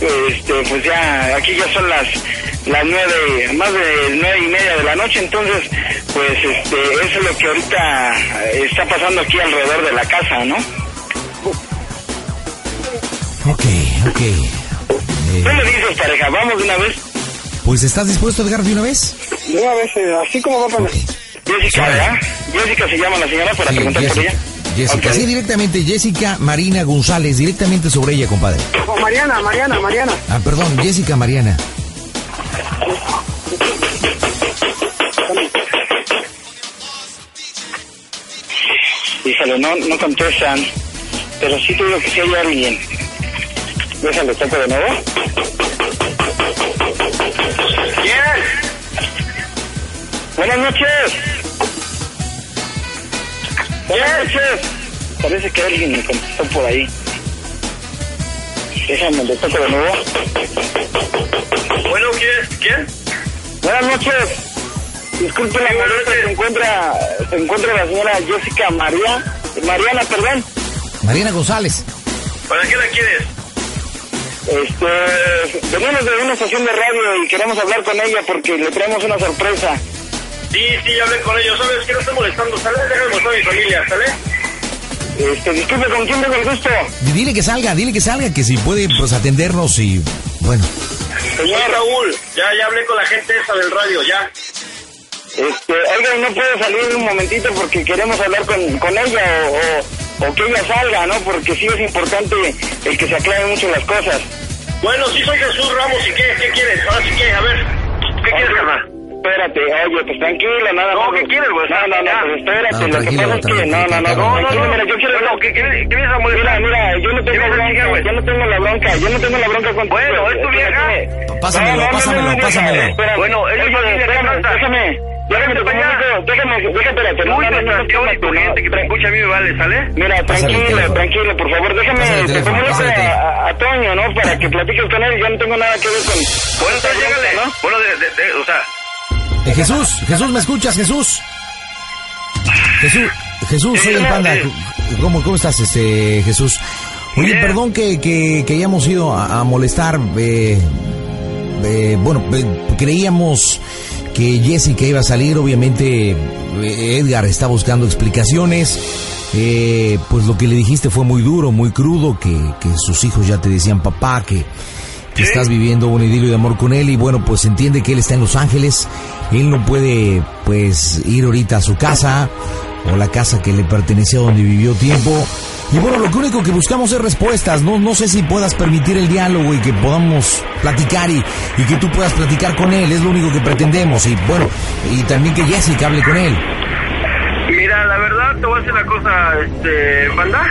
Speaker 7: Este, pues ya, aquí ya son las, las nueve, más de nueve y media de la noche, entonces, pues este, eso es lo que ahorita está pasando aquí alrededor de la casa, ¿no?
Speaker 2: Ok, ok. Eh,
Speaker 7: ¿Qué me dices, pareja? ¿Vamos de una vez?
Speaker 2: pues ¿estás dispuesto, Edgar, de una vez?
Speaker 3: De una vez, eh, así como va para...
Speaker 7: Jessica,
Speaker 2: Suave.
Speaker 7: ¿verdad? Jessica se llama la señora para
Speaker 2: Sí,
Speaker 7: preguntar por
Speaker 2: Jessica.
Speaker 7: ella.
Speaker 2: Jessica, sí, directamente, Jessica Marina González, directamente sobre ella, compadre.
Speaker 3: Oh, Mariana, Mariana, Mariana.
Speaker 2: Ah, perdón, Jessica Mariana.
Speaker 7: Híjole, no, no contestan. Pero sí te digo que sí hay alguien. Déjale, toco de nuevo. ¿Quién? Buenas noches. Buenas noches. Parece que alguien me contestó por ahí. Déjame, le toco de nuevo. Bueno, ¿quién? ¿Quién? Buenas noches. Disculpe la molestia, se encuentra, se encuentra la señora Jessica María, Mariana, perdón.
Speaker 2: Mariana González.
Speaker 7: ¿Para qué la quieres? Este, venimos de una estación de radio y queremos hablar con ella porque le traemos una sorpresa.
Speaker 5: Sí, sí, ya hablé con ellos. ¿Sabes que no estoy molestando? ¿Sale? Déjame mostrar a mi familia, ¿sale?
Speaker 7: Este, disculpe, ¿con quién tengo el gusto?
Speaker 2: Dile que salga, dile que salga, que si puede pues atendernos y bueno.
Speaker 5: Soy Raúl. Ya, ya hablé con la gente esa del radio, ya.
Speaker 7: Este, oiga, ¿no puede salir un momentito porque queremos hablar con, con ella o, o, o que ella salga, ¿no? Porque sí es importante el que se aclaren mucho las cosas.
Speaker 5: Bueno, sí soy Jesús Ramos. ¿Y qué? ¿Qué quieres? Ahora sí que, a ver. ¿Qué quieres, carnal?
Speaker 7: Espérate, oye, pues tranquila, nada
Speaker 5: No. ¿qué quieres, güey?
Speaker 7: No, no, no, pues espérate,
Speaker 2: No,
Speaker 7: lo que
Speaker 2: tranquilo,
Speaker 7: pasa es que, no, no, no,
Speaker 2: tranquilo,
Speaker 7: no, no,
Speaker 2: tranquilo.
Speaker 7: no, mira, yo quiero...
Speaker 5: Bueno, ¿qué, molestar?
Speaker 7: Mira, mira, yo no tengo
Speaker 5: ¿Qué vienes a
Speaker 7: bronca,
Speaker 5: güey?
Speaker 7: yo no tengo la bronca, yo no tengo la bronca con
Speaker 5: Bueno, ¿es tu vieja?
Speaker 2: Pásamelo, pásamelo, pásamelo.
Speaker 5: Bueno, es mi familia, ¿qué
Speaker 7: déjame, déjame, déjame, espérate, no,
Speaker 5: Uy,
Speaker 7: no, no, no,
Speaker 5: distracción y tu
Speaker 7: no,
Speaker 5: gente que te
Speaker 7: tra-
Speaker 5: escucha a mí me vale, ¿sale?
Speaker 7: Mira, tranquilo, tranquilo, por favor, déjame, te
Speaker 2: el
Speaker 7: a, a, Toño, ¿no? Para que platiques con él, yo no tengo nada que ver con...
Speaker 5: Bueno, entonces llégale.
Speaker 7: ¿no?
Speaker 5: Bueno, de, de, de, o sea,
Speaker 2: Eh, Jesús, Jesús, ¿me escuchas, Jesús? Jesús, Jesús, soy el panda. ¿Cómo, cómo estás, este, Jesús? Oye,
Speaker 5: Bien.
Speaker 2: perdón que, que, que hayamos ido a, a molestar. eh, eh, bueno, eh, creíamos que Jessica iba a salir. Obviamente, eh, Edgar está buscando explicaciones. Eh, pues lo que le dijiste fue muy duro, muy crudo, que, que sus hijos ya te decían papá, que, que estás viviendo un idilio de amor con él y bueno, pues entiende que él está en Los Ángeles, él no puede pues ir ahorita a su casa o la casa que le pertenecía donde vivió tiempo. Y bueno, lo que único que buscamos es respuestas, no, no sé si puedas permitir el diálogo y que podamos platicar y, y que tú puedas platicar con él, es lo único que pretendemos y bueno, y también que Jessica hable con él.
Speaker 5: mira, la verdad, te voy a decir la cosa, este, banda.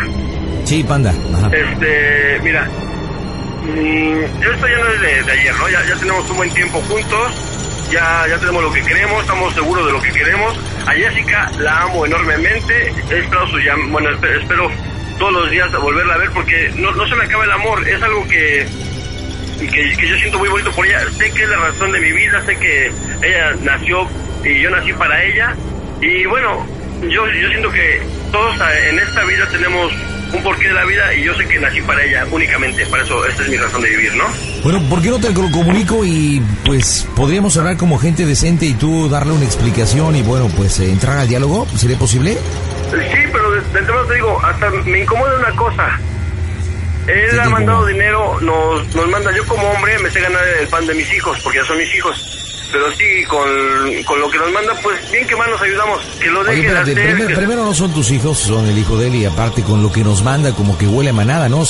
Speaker 2: Sí, panda. Ajá.
Speaker 5: Este, mira, mm, esto ya no es de, de ayer, ¿no? Ya, ya tenemos un buen tiempo juntos, ya, ya tenemos lo que queremos, estamos seguros de lo que queremos. A Jessica la amo enormemente, he esperado su bueno, espe- espero todos los días volverla a ver porque no, no se me acaba el amor, es algo que, que, que yo siento muy bonito por ella, sé que es la razón de mi vida, sé que ella nació y yo nací para ella. Y bueno, yo, yo siento que todos en esta vida tenemos un porqué de la vida y yo sé que nací para ella únicamente. Para eso, esta es mi razón de vivir, ¿no?
Speaker 2: Bueno, ¿por qué no te lo comunico y pues podríamos hablar como gente decente y tú darle una explicación y bueno, pues eh, entrar al diálogo? ¿Sería posible?
Speaker 5: Sí, pero de, entrada te digo, hasta me incomoda una cosa. Él
Speaker 2: ¿Qué
Speaker 5: ha mandado dinero, nos, nos manda, yo como hombre me sé ganar el pan de mis hijos, porque ya son mis hijos. Pero sí, con, con lo que nos manda, pues bien que más nos ayudamos. Que lo
Speaker 2: Oye,
Speaker 5: deje de
Speaker 2: espérate,
Speaker 5: hacer.
Speaker 2: primero,
Speaker 5: que-
Speaker 2: primero no son tus hijos, son el hijo de él y aparte con lo que nos manda como que huele a manada, ¿no?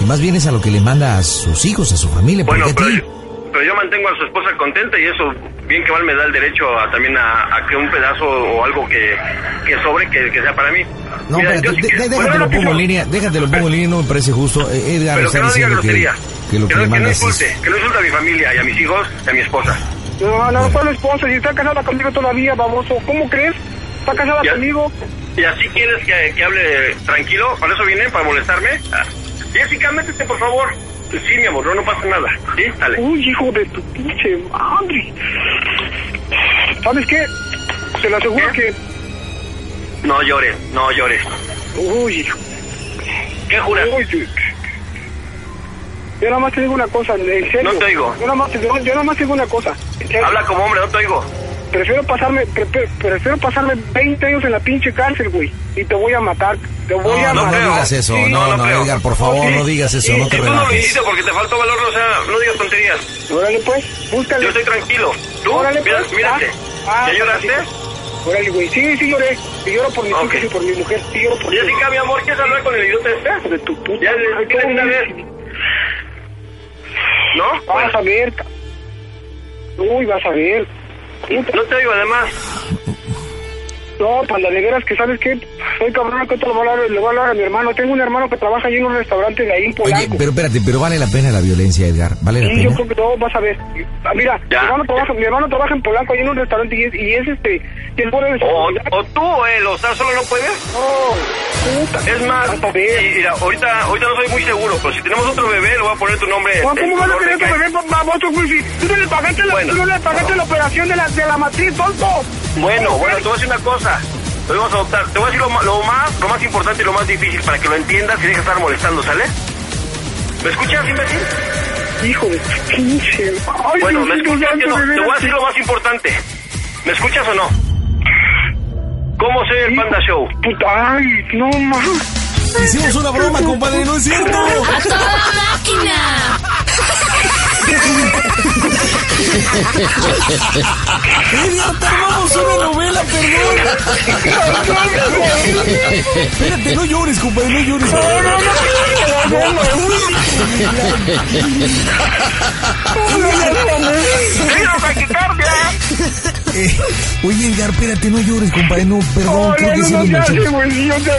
Speaker 2: Y más bien es a lo que le manda a sus hijos, a su familia,
Speaker 5: Bueno, pero
Speaker 2: ti.
Speaker 5: yo, pero yo mantengo a su esposa contenta y eso bien que mal me da el derecho a, también a, a que un pedazo o algo que, que sobre que, que sea para mí.
Speaker 2: No,
Speaker 5: Mira,
Speaker 2: espérate,
Speaker 5: sí que- bueno,
Speaker 2: déjate lo
Speaker 5: no,
Speaker 2: pongo en línea, déjate lo pongo en línea, no me parece justo. Eh, Edgar
Speaker 5: Pero
Speaker 2: está
Speaker 5: que no diga
Speaker 2: diciendo que,
Speaker 5: grosería.
Speaker 2: que lo que,
Speaker 5: no-
Speaker 2: le
Speaker 5: que no
Speaker 2: mandas es...
Speaker 5: insulte, que no insulte a mi familia y a mis hijos y a mi esposa.
Speaker 3: No, no, ¿cuál esposa? Si está casada conmigo todavía, baboso. ¿Cómo crees? Está casada
Speaker 5: Ya.
Speaker 3: conmigo.
Speaker 5: ¿Y así quieres que, que hable tranquilo? ¿Para eso vienen? ¿Para molestarme? Ah, Jessica, métete, por favor. Sí, mi amor, no, no pasa nada. ¿Sí? Dale.
Speaker 3: Uy, hijo de tu pinche madre. ¿Sabes qué? Te lo aseguro que...
Speaker 5: No llores, no llores.
Speaker 3: Uy, hijo.
Speaker 5: ¿Qué juras?
Speaker 3: Uy. Yo nada más te digo una cosa, en serio.
Speaker 5: No te oigo.
Speaker 3: Yo nada más te, yo nada más te digo una cosa.
Speaker 5: Habla como hombre, no te oigo.
Speaker 3: Prefiero pasarme, pre- pre- prefiero pasarme 20 años en la pinche cárcel, güey. Y te voy a matar. Te voy a
Speaker 2: No, no,
Speaker 3: matar.
Speaker 2: no digas eso,
Speaker 3: Sí,
Speaker 2: no,
Speaker 5: no
Speaker 2: no. Edgar, por favor,
Speaker 3: Sí.
Speaker 2: no digas eso,
Speaker 3: Sí,
Speaker 2: no te
Speaker 5: tú no lo
Speaker 2: relajes.
Speaker 5: hiciste porque te faltó valor, o sea, no digas tonterías.
Speaker 3: Órale, pues, búscale.
Speaker 5: Yo estoy tranquilo. ¿Tú?
Speaker 3: Órale,
Speaker 5: Mira,
Speaker 3: pues.
Speaker 5: mírate.
Speaker 3: Ah,
Speaker 5: ¿Ya lloraste?
Speaker 3: Órale, güey. Sí, sí lloré. Y lloro por mis hijos y por mi mujer. Sí lloro por
Speaker 5: Jessica, mi amor, ¿quieres hablar con el idiota este?
Speaker 3: de tu puta.
Speaker 5: Ya,
Speaker 3: ¿cómo
Speaker 5: una vez. ¿No?
Speaker 3: Vas a ver. Uy, vas a ver.
Speaker 5: No te oigo, además.
Speaker 3: No, panda, de veras que sabes qué, soy cabrón que te lo voy a hablar, le voy a hablar a mi hermano. Tengo un hermano que trabaja allí en un restaurante de ahí en
Speaker 2: Oye,
Speaker 3: Polanco.
Speaker 2: pero espérate, pero vale la pena la violencia, Edgar, vale la
Speaker 3: Sí, yo
Speaker 2: pena.
Speaker 3: creo que todo vas a ver. Ah, mira, mi hermano, trabaja, mi hermano trabaja en Polanco ahí en un restaurante y es, y es este, y es bueno de
Speaker 5: O, o tú o él, o sea, solo no puedes.
Speaker 3: No, puta.
Speaker 5: Es más, y- mira, ahorita, ahorita no soy muy seguro, pero si tenemos otro bebé, le voy a poner tu nombre.
Speaker 3: ¿Cómo
Speaker 5: tu
Speaker 3: van a tener que güey? Si Tú no le pagaste la,
Speaker 5: Bueno.
Speaker 3: tú no le pagaste la operación de la, de la matriz, tonto.
Speaker 5: Bueno, bueno, te voy a decir una cosa. Lo vamos a adoptar. Te voy a decir lo, más, lo más importante y lo más difícil para que lo entiendas y dejes de estar molestando, ¿sale? ¿Me escuchas, imbécil?
Speaker 3: Hijo de pinche. Ay,
Speaker 5: Bueno, ¿me escuchas no? Te voy a decir lo más importante. ¿Me escuchas o no? ¿Cómo sé el Panda Show?
Speaker 3: Puta, ay, no más.
Speaker 2: Hicimos una broma, compadre, no es cierto.
Speaker 6: ¡A toda máquina!
Speaker 2: Edgar, te armamos una novela, perdón. Espérate, no llores, compadre, no llores.
Speaker 5: ¡Tiro taquicardia!
Speaker 2: Eh, oye, Edgar, espérate, no llores, compadre, no, perdón, creo que sí
Speaker 3: no,
Speaker 2: nos
Speaker 3: no,
Speaker 2: manchamos.
Speaker 3: no, güey, yo te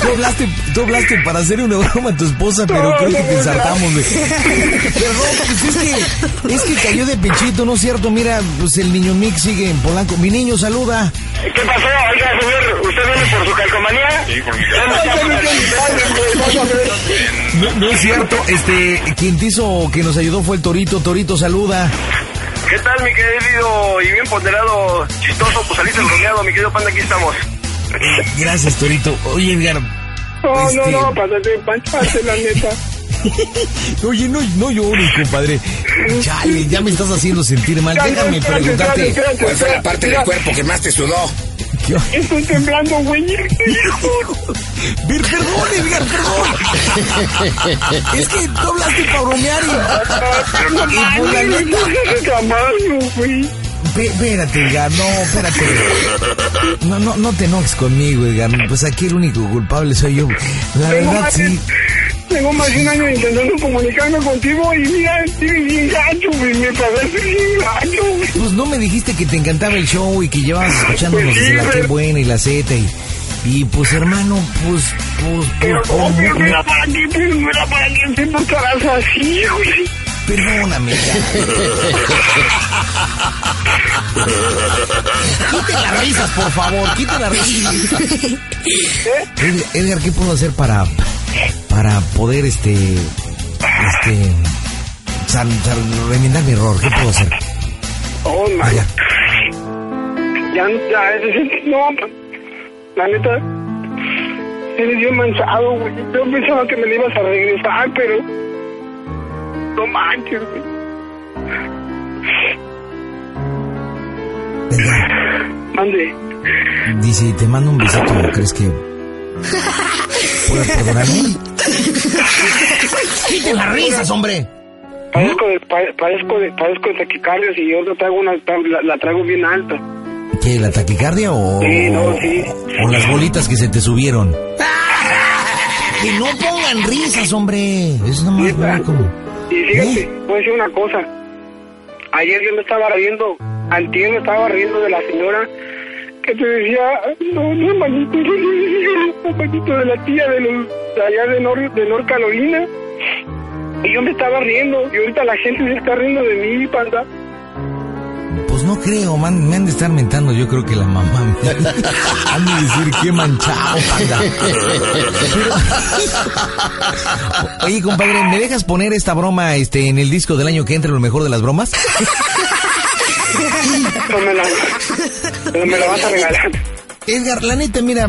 Speaker 2: Tú hablaste, tú hablaste para hacer una broma a tu esposa, pero
Speaker 3: No,
Speaker 2: creo que
Speaker 3: no,
Speaker 2: te güey. Perdón, pues es que, es que cayó de pechito, ¿no es cierto? Mira, pues el niño Mick sigue en Polanco. Mi niño, saluda.
Speaker 5: ¿Qué pasó? Oiga, señor, ¿usted viene por su calcomanía? Sí, por mi
Speaker 2: No, no es cierto, este, quien te hizo, que nos ayudó fue el Torito. Torito, saluda.
Speaker 5: ¿Qué tal, mi querido y bien ponderado, chistoso? Pues saliste bromeado, mi querido Panda, aquí estamos.
Speaker 2: Gracias, Torito. Oye, Edgar.
Speaker 3: No,
Speaker 2: este,
Speaker 3: no, no, pásate, panchaste, la neta.
Speaker 2: Oye, no, no llores, compadre. Chale, ya me estás haciendo sentir mal. Déjame
Speaker 3: Espérate,
Speaker 2: preguntarte.
Speaker 3: espérate,
Speaker 1: ¿Cuál fue la parte del cuerpo que más te sudó?
Speaker 2: ¿Qué-
Speaker 3: Estoy temblando, güey.
Speaker 2: Ver, perdón, Edgar, perdón. Es que tú hablaste para bromear y. y la neta.
Speaker 3: Tamaño, güey.
Speaker 2: Ve- Espérate, Edgar, no, espérate. No, no, no te enojes conmigo, Edgar. Pues aquí el único culpable soy yo. La
Speaker 3: Tengo
Speaker 2: verdad,
Speaker 3: más
Speaker 2: sí.
Speaker 3: Tengo más de un año intentando comunicarme contigo y mira, estoy bien gacho, güey. Me pasaste bien gacho, güey.
Speaker 2: Pues no me dijiste que te encantaba el show y que llevabas escuchándonos
Speaker 3: Pues sí,
Speaker 2: desde la Qué Buena y la Z y. Y pues hermano, pues, pues, pues, pues,
Speaker 3: pero
Speaker 2: no-
Speaker 3: mira para qué, mira para qué te portarás así, güey.
Speaker 2: Perdóname. Quite las risas, por favor, quite las risas. Ed- Edgar, ¿qué puedo hacer para, para poder, este, este, san- remendar mi error. ¿Qué puedo hacer?
Speaker 3: Oh, man.
Speaker 2: Vaya.
Speaker 3: Ya, ya, es decir, no, la neta, eres bien manchado, güey. Yo pensaba que me le ibas a regresar, pero no manches, güey. Mande.
Speaker 2: dice, te mando un besito. ¿Crees que puedas perdonarme? ¡Quiten las risas, hombre!
Speaker 3: Padezco de, pa- padezco de, padezco de taquicardias y yo la traigo, una, la, la traigo bien alta.
Speaker 2: ¿Qué, la taquicardia o,
Speaker 3: Sí, no, sí.
Speaker 2: o las bolitas que se te subieron? Que no pongan risas, hombre. Es nomás
Speaker 3: Sí,
Speaker 2: ¿verdad? como...
Speaker 3: Y fíjate,
Speaker 2: ¿Eh?
Speaker 3: voy a decir una cosa. Ayer yo me estaba riendo, antier me estaba riendo de la señora que te decía, no, no, manito, no, manito de la tía de los de allá de Nor, de North Carolina. Y yo me estaba riendo, y ahorita la gente se está riendo de mí, panda.
Speaker 2: Pues no creo, man, me han de estar mentando. Yo creo que la mamá me han de decir qué manchado, panda. Oye, compadre, ¿me dejas poner esta broma este en el disco del año que entra, lo mejor de las bromas?
Speaker 3: Pero me la vas a regalar.
Speaker 2: Edgar, la neta, mira,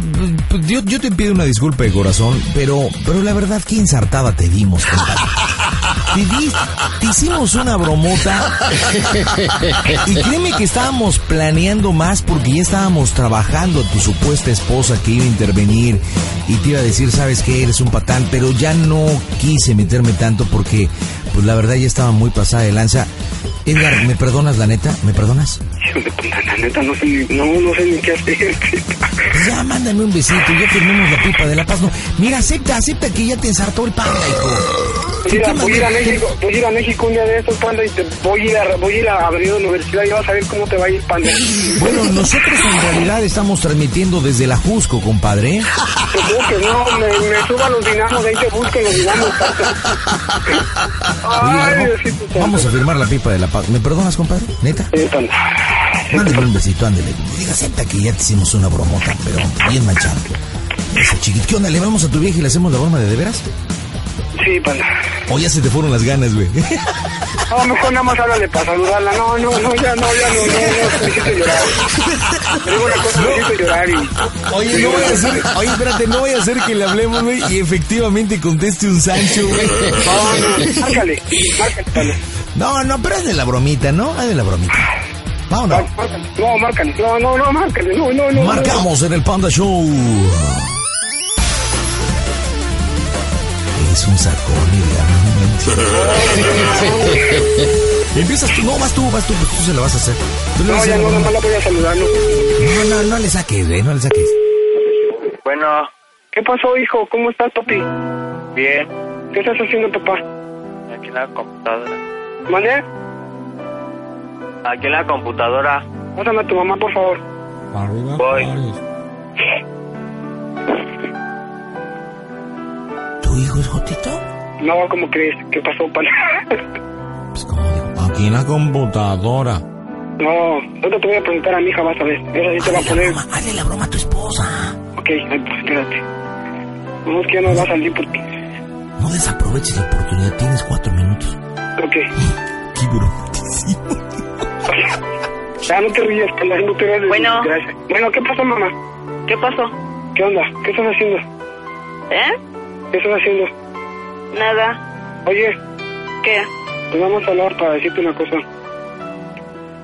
Speaker 2: pues, yo, yo te pido una disculpa de corazón, pero, pero la verdad, qué ensartada te dimos. Te, di- te hicimos una bromota y créeme que estábamos planeando más porque ya estábamos trabajando a tu supuesta esposa que iba a intervenir y te iba a decir, sabes que eres un patán, pero ya no quise meterme tanto porque, pues la verdad ya estaba muy pasada de lanza. Edgar, ¿me perdonas la neta? ¿Me perdonas?
Speaker 3: La neta, no sé, ni- no, no sé ni qué hacer.
Speaker 2: Pues ya, mándame un besito, ya firmemos la pipa de la paz. No, mira, acepta, acepta que ya te ensartó el panda, hijo. ¿Qué-
Speaker 3: Mira,
Speaker 2: qué
Speaker 3: voy a ir a México, voy a ir a México un día de estos, panda, y te voy a ir a, voy a, ir a abrir la universidad y vas a ver cómo te va a ir, panda.
Speaker 2: Bueno, nosotros en realidad estamos transmitiendo desde la Jusco, compadre.
Speaker 3: Que no, me, me suba los dinamos, ahí te busquen los dinamos, Ay,
Speaker 2: vamos-
Speaker 3: Diosito santo.
Speaker 2: vamos a firmar la pipa de la paz. ¿Me perdonas, compadre? ¿Neta?
Speaker 3: Sí, panda.
Speaker 2: Mándame un besito, ándele. Diga, acepta que ya te hicimos una bromota, pero bien manchado. Eso, chiquito. ¿Qué onda? ¿Le vamos a tu vieja y le hacemos la broma de de veras?
Speaker 3: Sí, panda.
Speaker 2: O ya se te fueron las ganas, güey.
Speaker 3: No, mejor nada más háblale para saludarla. No, no, no, ya no, ya no, no, no, necesito llorar. Te digo una cosa, necesito llorar y...
Speaker 2: Oye, no voy a hacer, oye, espérate, no voy a hacer que le hablemos, güey, y efectivamente conteste un Sancho, güey.
Speaker 3: No, no, márcale, márcale.
Speaker 2: No, no, pero es de la bromita, ¿no? Es de la bromita. Vámonos.
Speaker 3: No, márcale. No, no, no, márcale. No, no, no. no.
Speaker 2: Marcamos en el Panda Show. Es un sacón, y Empiezas tú, no, vas tú, vas tú, pues tú se lo vas a hacer. Tú le vas
Speaker 3: No, ya
Speaker 2: hacer
Speaker 3: no,
Speaker 2: la
Speaker 3: voy a saludar, ¿no?
Speaker 2: no, no, no le saques, güey, no le saques.
Speaker 8: Bueno,
Speaker 3: ¿Qué pasó, hijo? ¿Cómo estás, papi?
Speaker 8: bien.
Speaker 3: ¿Qué estás haciendo, papá?
Speaker 8: Aquí en la computadora.
Speaker 3: ¿Mané?
Speaker 8: Aquí en la computadora.
Speaker 3: Pásame a tu mamá, por favor.
Speaker 8: Voy.
Speaker 2: ¿Tu hijo es Jotito?
Speaker 3: No, ¿cómo crees? ¿Qué pasó, pana?
Speaker 2: Pues como digo, aquí en la computadora.
Speaker 3: no, no te voy a preguntar a mi hija, vas a ver. Esa sí te va a poner...
Speaker 2: broma, hazle la broma a tu esposa.
Speaker 3: Ok, pues espérate. No, es que ya no va a salir porque...
Speaker 2: No desaproveches la oportunidad, tienes cuatro minutos.
Speaker 3: Ok.
Speaker 2: Qué brotísimo.
Speaker 3: Ya no te rías, pana, no te rías.
Speaker 9: Bueno.
Speaker 3: Gracias. Bueno, ¿qué pasó, mamá?
Speaker 9: ¿Qué pasó?
Speaker 3: ¿Qué onda? ¿Qué estás haciendo?
Speaker 9: ¿Eh?
Speaker 3: ¿Qué estás haciendo?
Speaker 9: Nada.
Speaker 3: Oye,
Speaker 9: ¿Qué?
Speaker 3: te vamos a hablar para decirte una cosa.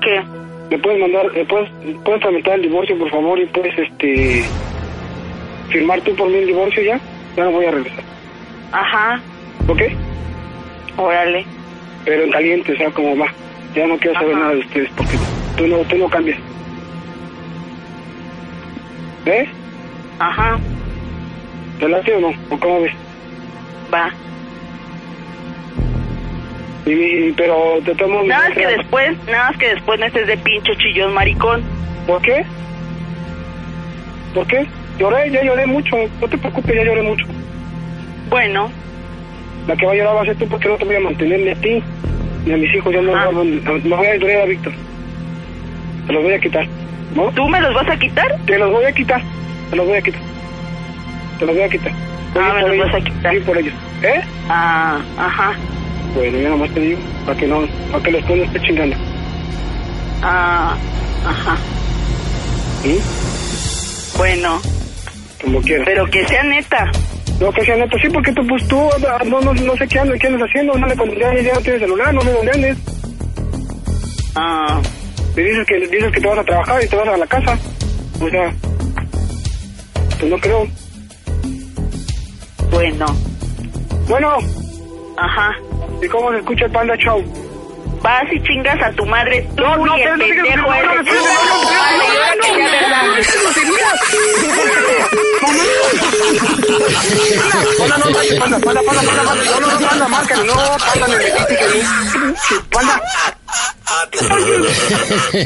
Speaker 9: ¿Qué?
Speaker 3: ¿Me puedes mandar, me puedes, puedes tramitar el divorcio, por favor, y puedes, este, firmar tú por mí el divorcio ya? Ya no voy a regresar,
Speaker 9: Ajá.
Speaker 3: ¿ok?
Speaker 9: Órale.
Speaker 3: Pero en caliente, o sea, como va. Ya no quiero saber
Speaker 9: Ajá.
Speaker 3: nada de ustedes, porque tú no, tú no cambias. ¿Ves?
Speaker 9: Ajá.
Speaker 3: ¿Te late o no? ¿O cómo ves?
Speaker 9: Va.
Speaker 3: Y, pero te tomo...
Speaker 9: Nada más que después, nada más que después no estés de pinche chillón maricón.
Speaker 3: ¿Por qué? ¿Por qué? Lloré, ya lloré mucho. No te preocupes, ya lloré mucho.
Speaker 9: Bueno,
Speaker 3: La que va a llorar va a ser tú porque no te voy a mantener ni a ti ni a mis hijos. Ya no,
Speaker 9: Ah.
Speaker 3: no, no, no voy a llorar a Víctor. Te los voy a quitar. ¿No?
Speaker 9: ¿tú me los vas a quitar?
Speaker 3: Te los voy a quitar. Te los voy a quitar. Te los voy a quitar. Voy
Speaker 9: Ah, me
Speaker 3: ellos.
Speaker 9: vas a quitar.
Speaker 3: Sí, por ellos. ¿Eh?
Speaker 9: Ah, ajá.
Speaker 3: Bueno, yo nomás te digo, para que no, para que después no esté chingando.
Speaker 9: Ah, ajá.
Speaker 3: ¿Sí?
Speaker 9: Bueno,
Speaker 3: Como quieras.
Speaker 9: pero que sea neta.
Speaker 3: No, que sea neta, sí, porque tú, pues tú, ah, no, no, no sé qué andas, qué andas haciendo, no le ya, ya no tienes celular, no sé dónde andes.
Speaker 9: Ah,
Speaker 3: Me dices que, dices que te vas a trabajar y te vas a la casa. O sea, pues no creo.
Speaker 9: Bueno.
Speaker 3: Bueno,
Speaker 9: Ajá.
Speaker 3: ¿y cómo se escucha el Panda Show?
Speaker 9: Vas y chingas a tu madre tú
Speaker 3: No, no,
Speaker 9: y el pendejo
Speaker 3: no,
Speaker 9: verdad.
Speaker 3: no, Panda, no, panda, panda, panda, panda, panda, no, no, panda, márcale, no, panda, me metiste que panda.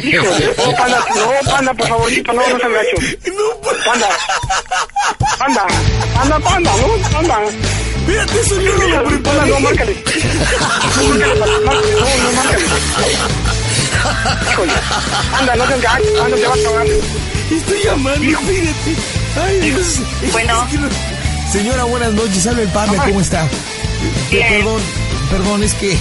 Speaker 3: Híjole, no, panda, no, panda, por favorito, no, no se gacho. Panda, panda, panda, panda, no, panda.
Speaker 2: Espérate, eso yo no lo preparé.
Speaker 3: no, márcale. No, no, márcale. Híjole, anda, no seas gacho, anda, te vas a cagar.
Speaker 2: Estoy llamando, espérate. Ay, Dios.
Speaker 9: Bueno.
Speaker 2: Es que no- Señora, buenas noches. Habla el Panda, ¿cómo está?
Speaker 9: Bien.
Speaker 2: Perdón, perdón, es que...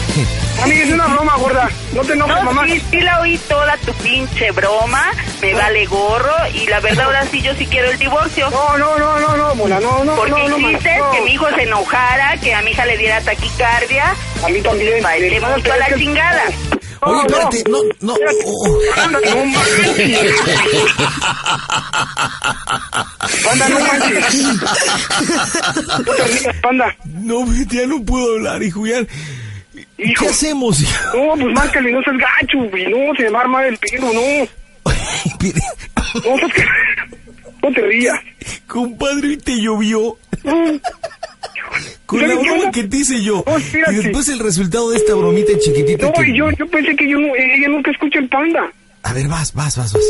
Speaker 3: Amiga, es una broma, gorda. No te enojes,
Speaker 9: No,
Speaker 3: mamá.
Speaker 9: sí, sí la oí toda tu pinche broma, me vale gorro y la verdad ahora sí yo sí quiero el divorcio.
Speaker 3: No, no, no, no, no, mona, no, no,
Speaker 9: Porque
Speaker 3: no,
Speaker 9: hiciste
Speaker 3: no.
Speaker 9: que mi hijo se enojara, que a mi hija le diera taquicardia.
Speaker 3: A mí también.
Speaker 9: Va, te
Speaker 3: No,
Speaker 9: mucho
Speaker 3: pero
Speaker 9: a
Speaker 3: es
Speaker 9: la
Speaker 3: que-
Speaker 9: chingada.
Speaker 2: Oye,
Speaker 3: no.
Speaker 2: espérate, no, no. oh,
Speaker 3: Anda, no manches. Panda, no manches. Panda.
Speaker 2: No, ya no puedo hablar, hijo. Ya...
Speaker 3: Hijo.
Speaker 2: ¿Qué hacemos?
Speaker 3: No, pues márcale, no seas gacho, güey. No, se me arma el pelo, no. No, seas que- no te rías.
Speaker 2: Compadre, hoy te llovió. Con la
Speaker 3: ¿Sabes qué
Speaker 2: broma que te hice yo.
Speaker 3: No,
Speaker 2: Y después el resultado de esta bromita chiquitita
Speaker 3: No,
Speaker 2: que...
Speaker 3: y yo, yo pensé que yo no, ella nunca escucha el panda.
Speaker 2: A ver, vas, vas, vas, vas.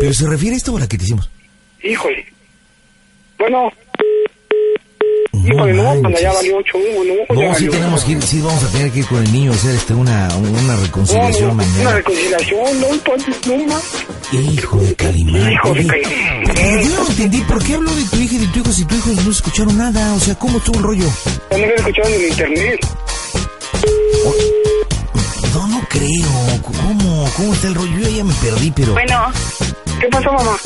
Speaker 2: Pero se refiere a esta o a la que te hicimos.
Speaker 3: Híjole. Bueno,
Speaker 2: No,
Speaker 3: híjole, no, panda, ya valió ocho, no, ya
Speaker 2: No, sí tenemos que ir, sí vamos a tener que ir con el niño a hacer este, una, una reconciliación
Speaker 3: No, no, Una
Speaker 2: mañana.
Speaker 3: reconciliación, no, pues, no más.
Speaker 2: Hijo de Calimán.
Speaker 3: Hijo de
Speaker 2: Oye,
Speaker 3: Calimán.
Speaker 2: pero yo no entendí, ¿por qué habló de tu hija y de tu hijo si tus hijos no escucharon nada? O sea, ¿cómo estuvo el rollo?
Speaker 3: También lo escucharon en internet.
Speaker 2: No, no creo. ¿Cómo? ¿Cómo está el rollo? Yo ya me perdí, pero...
Speaker 9: Bueno,
Speaker 3: ¿Qué pasó, mamá?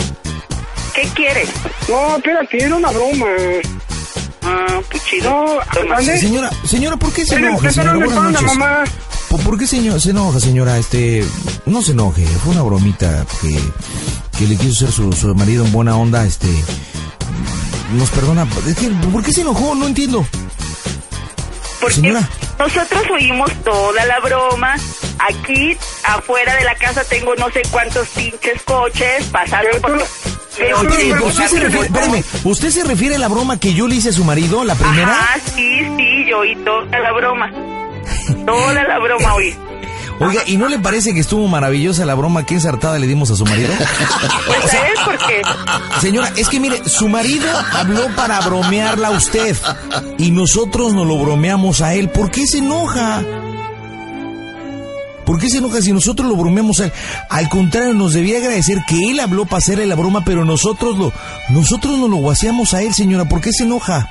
Speaker 9: ¿qué quieres?
Speaker 3: No, espérate, era una broma.
Speaker 9: Ah, pues chido.
Speaker 2: Señora, señora, ¿por qué se enoja, señora?
Speaker 3: el
Speaker 2: Buenas
Speaker 3: panda,
Speaker 2: noches.
Speaker 3: mamá.
Speaker 2: ¿Por, qué señor, se enoja, señora? Este, no se enoje, fue una bromita que, que le quiso hacer su, su marido en buena onda, este, nos perdona, es que, ¿por qué se enojó? No entiendo.
Speaker 9: Porque
Speaker 2: Señora.
Speaker 9: nosotros oímos toda la broma. Aquí afuera de la casa tengo no sé cuántos pinches coches
Speaker 3: tú
Speaker 9: por...
Speaker 2: ¿usted se refiere,
Speaker 9: broma.
Speaker 2: espérame, ¿usted se refiere a la broma que yo le hice a su marido, la primera?
Speaker 9: Ajá, sí, sí, yo oí toda la broma. Toda la broma oí.
Speaker 2: Oiga, ¿y no le parece que estuvo maravillosa la broma que ensartada le dimos a su marido?
Speaker 9: Pues ¿sabes por qué?
Speaker 2: Señora, es que mire, su marido habló para bromearla a usted y nosotros nos lo bromeamos a él. ¿Por qué se enoja? ¿Por qué se enoja si nosotros lo bromeamos a él? Al contrario, nos debía agradecer que él habló para hacerle la broma, pero nosotros lo, nosotros nos lo guaseamos a él, señora. ¿Por qué se enoja?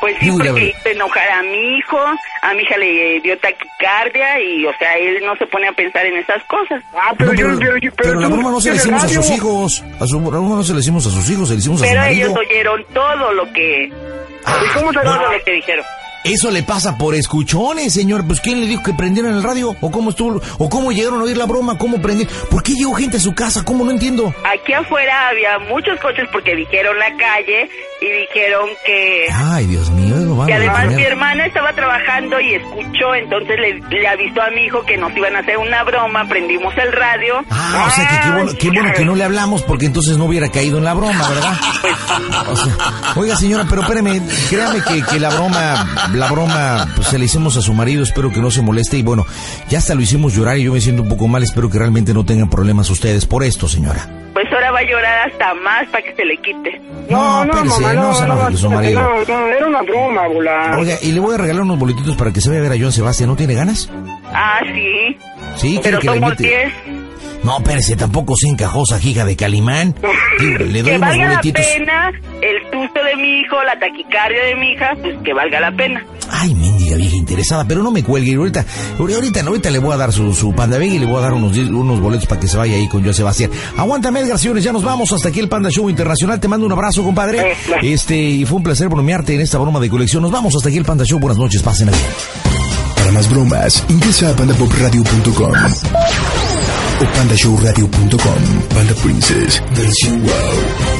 Speaker 9: Pues sí,
Speaker 2: Digo, la
Speaker 9: porque hizo enojar a mi hijo, a mi hija le dio taquicardia y, o sea, él no se pone a pensar en esas cosas.
Speaker 3: Ah, pero
Speaker 2: No,
Speaker 3: yo,
Speaker 2: pero,
Speaker 3: pero, yo-
Speaker 2: pero la
Speaker 3: tú
Speaker 2: broma no se la
Speaker 3: escuchas
Speaker 2: hicimos a sus hijos. A su la broma no se la hicimos a sus hijos, se la hicimos a
Speaker 9: Pero
Speaker 2: su marido.
Speaker 9: ellos oyeron todo lo que...
Speaker 3: ¿Y cómo se
Speaker 9: todo
Speaker 3: llama?
Speaker 9: lo que dijeron.
Speaker 2: Eso le pasa por escuchones, señor. Pues ¿quién le dijo que prendieran el radio? ¿O cómo estuvo? ¿O cómo llegaron a oír la broma? ¿Cómo prendieron? ¿Por qué llegó gente a su casa? ¿Cómo? No entiendo.
Speaker 9: Aquí afuera había muchos coches porque dijeron la calle y dijeron que...
Speaker 2: Ay, Dios mío, eso
Speaker 9: Y además mi hermana estaba trabajando y escuchó, entonces le, le avisó a mi hijo que nos iban a hacer una broma, prendimos el radio.
Speaker 2: Ah, o sea que qué bueno, qué bueno que no le hablamos porque entonces no hubiera caído en la broma, ¿verdad? O sea, oiga señora, pero espérame, créame que, que la broma, la broma, pues se la hicimos a su marido, espero que no se moleste y bueno, ya hasta lo hicimos llorar y yo me siento un poco mal, espero que realmente no tengan problemas ustedes por esto, señora.
Speaker 9: Pues ahora va a llorar hasta más para que se le quite.
Speaker 3: No, no,
Speaker 2: espérese,
Speaker 3: mamá,
Speaker 2: no
Speaker 3: no,
Speaker 2: se
Speaker 3: no,
Speaker 2: enoje su
Speaker 3: no,
Speaker 2: marido.
Speaker 3: no, no, era una broma, bola.
Speaker 2: Oiga, y le voy a regalar unos boletitos para que se vaya a ver a John Sebastián, ¿no tiene ganas?
Speaker 9: Ah, sí.
Speaker 2: Sí,
Speaker 9: Pero
Speaker 2: que la invite.
Speaker 9: 10.
Speaker 2: No, espérese, tampoco se encajosa, hija de Calimán. Le doy
Speaker 9: Que
Speaker 2: unos
Speaker 9: valga la
Speaker 2: boletitos.
Speaker 9: pena el susto de mi hijo, la taquicardia de mi hija, pues que valga la pena.
Speaker 2: Ay, mendiga vieja interesada, pero no me cuelgue. Ahorita, ahorita, ahorita le voy a dar su, su Panda Vega y le voy a dar unos, unos boletos para que se vaya ahí con Joe Sebastián. Aguántame, Edgar, señores, ya nos vamos. Hasta aquí el Panda Show Internacional. Te mando un abrazo, compadre. Este, y fue un placer bromearte en esta broma de colección. Nos vamos hasta aquí el Panda Show. Buenas noches, pasen bien.
Speaker 1: Para más bromas, ingresa a pandapopradio.com o pandashowradio.com. Panda Princess, versión wow.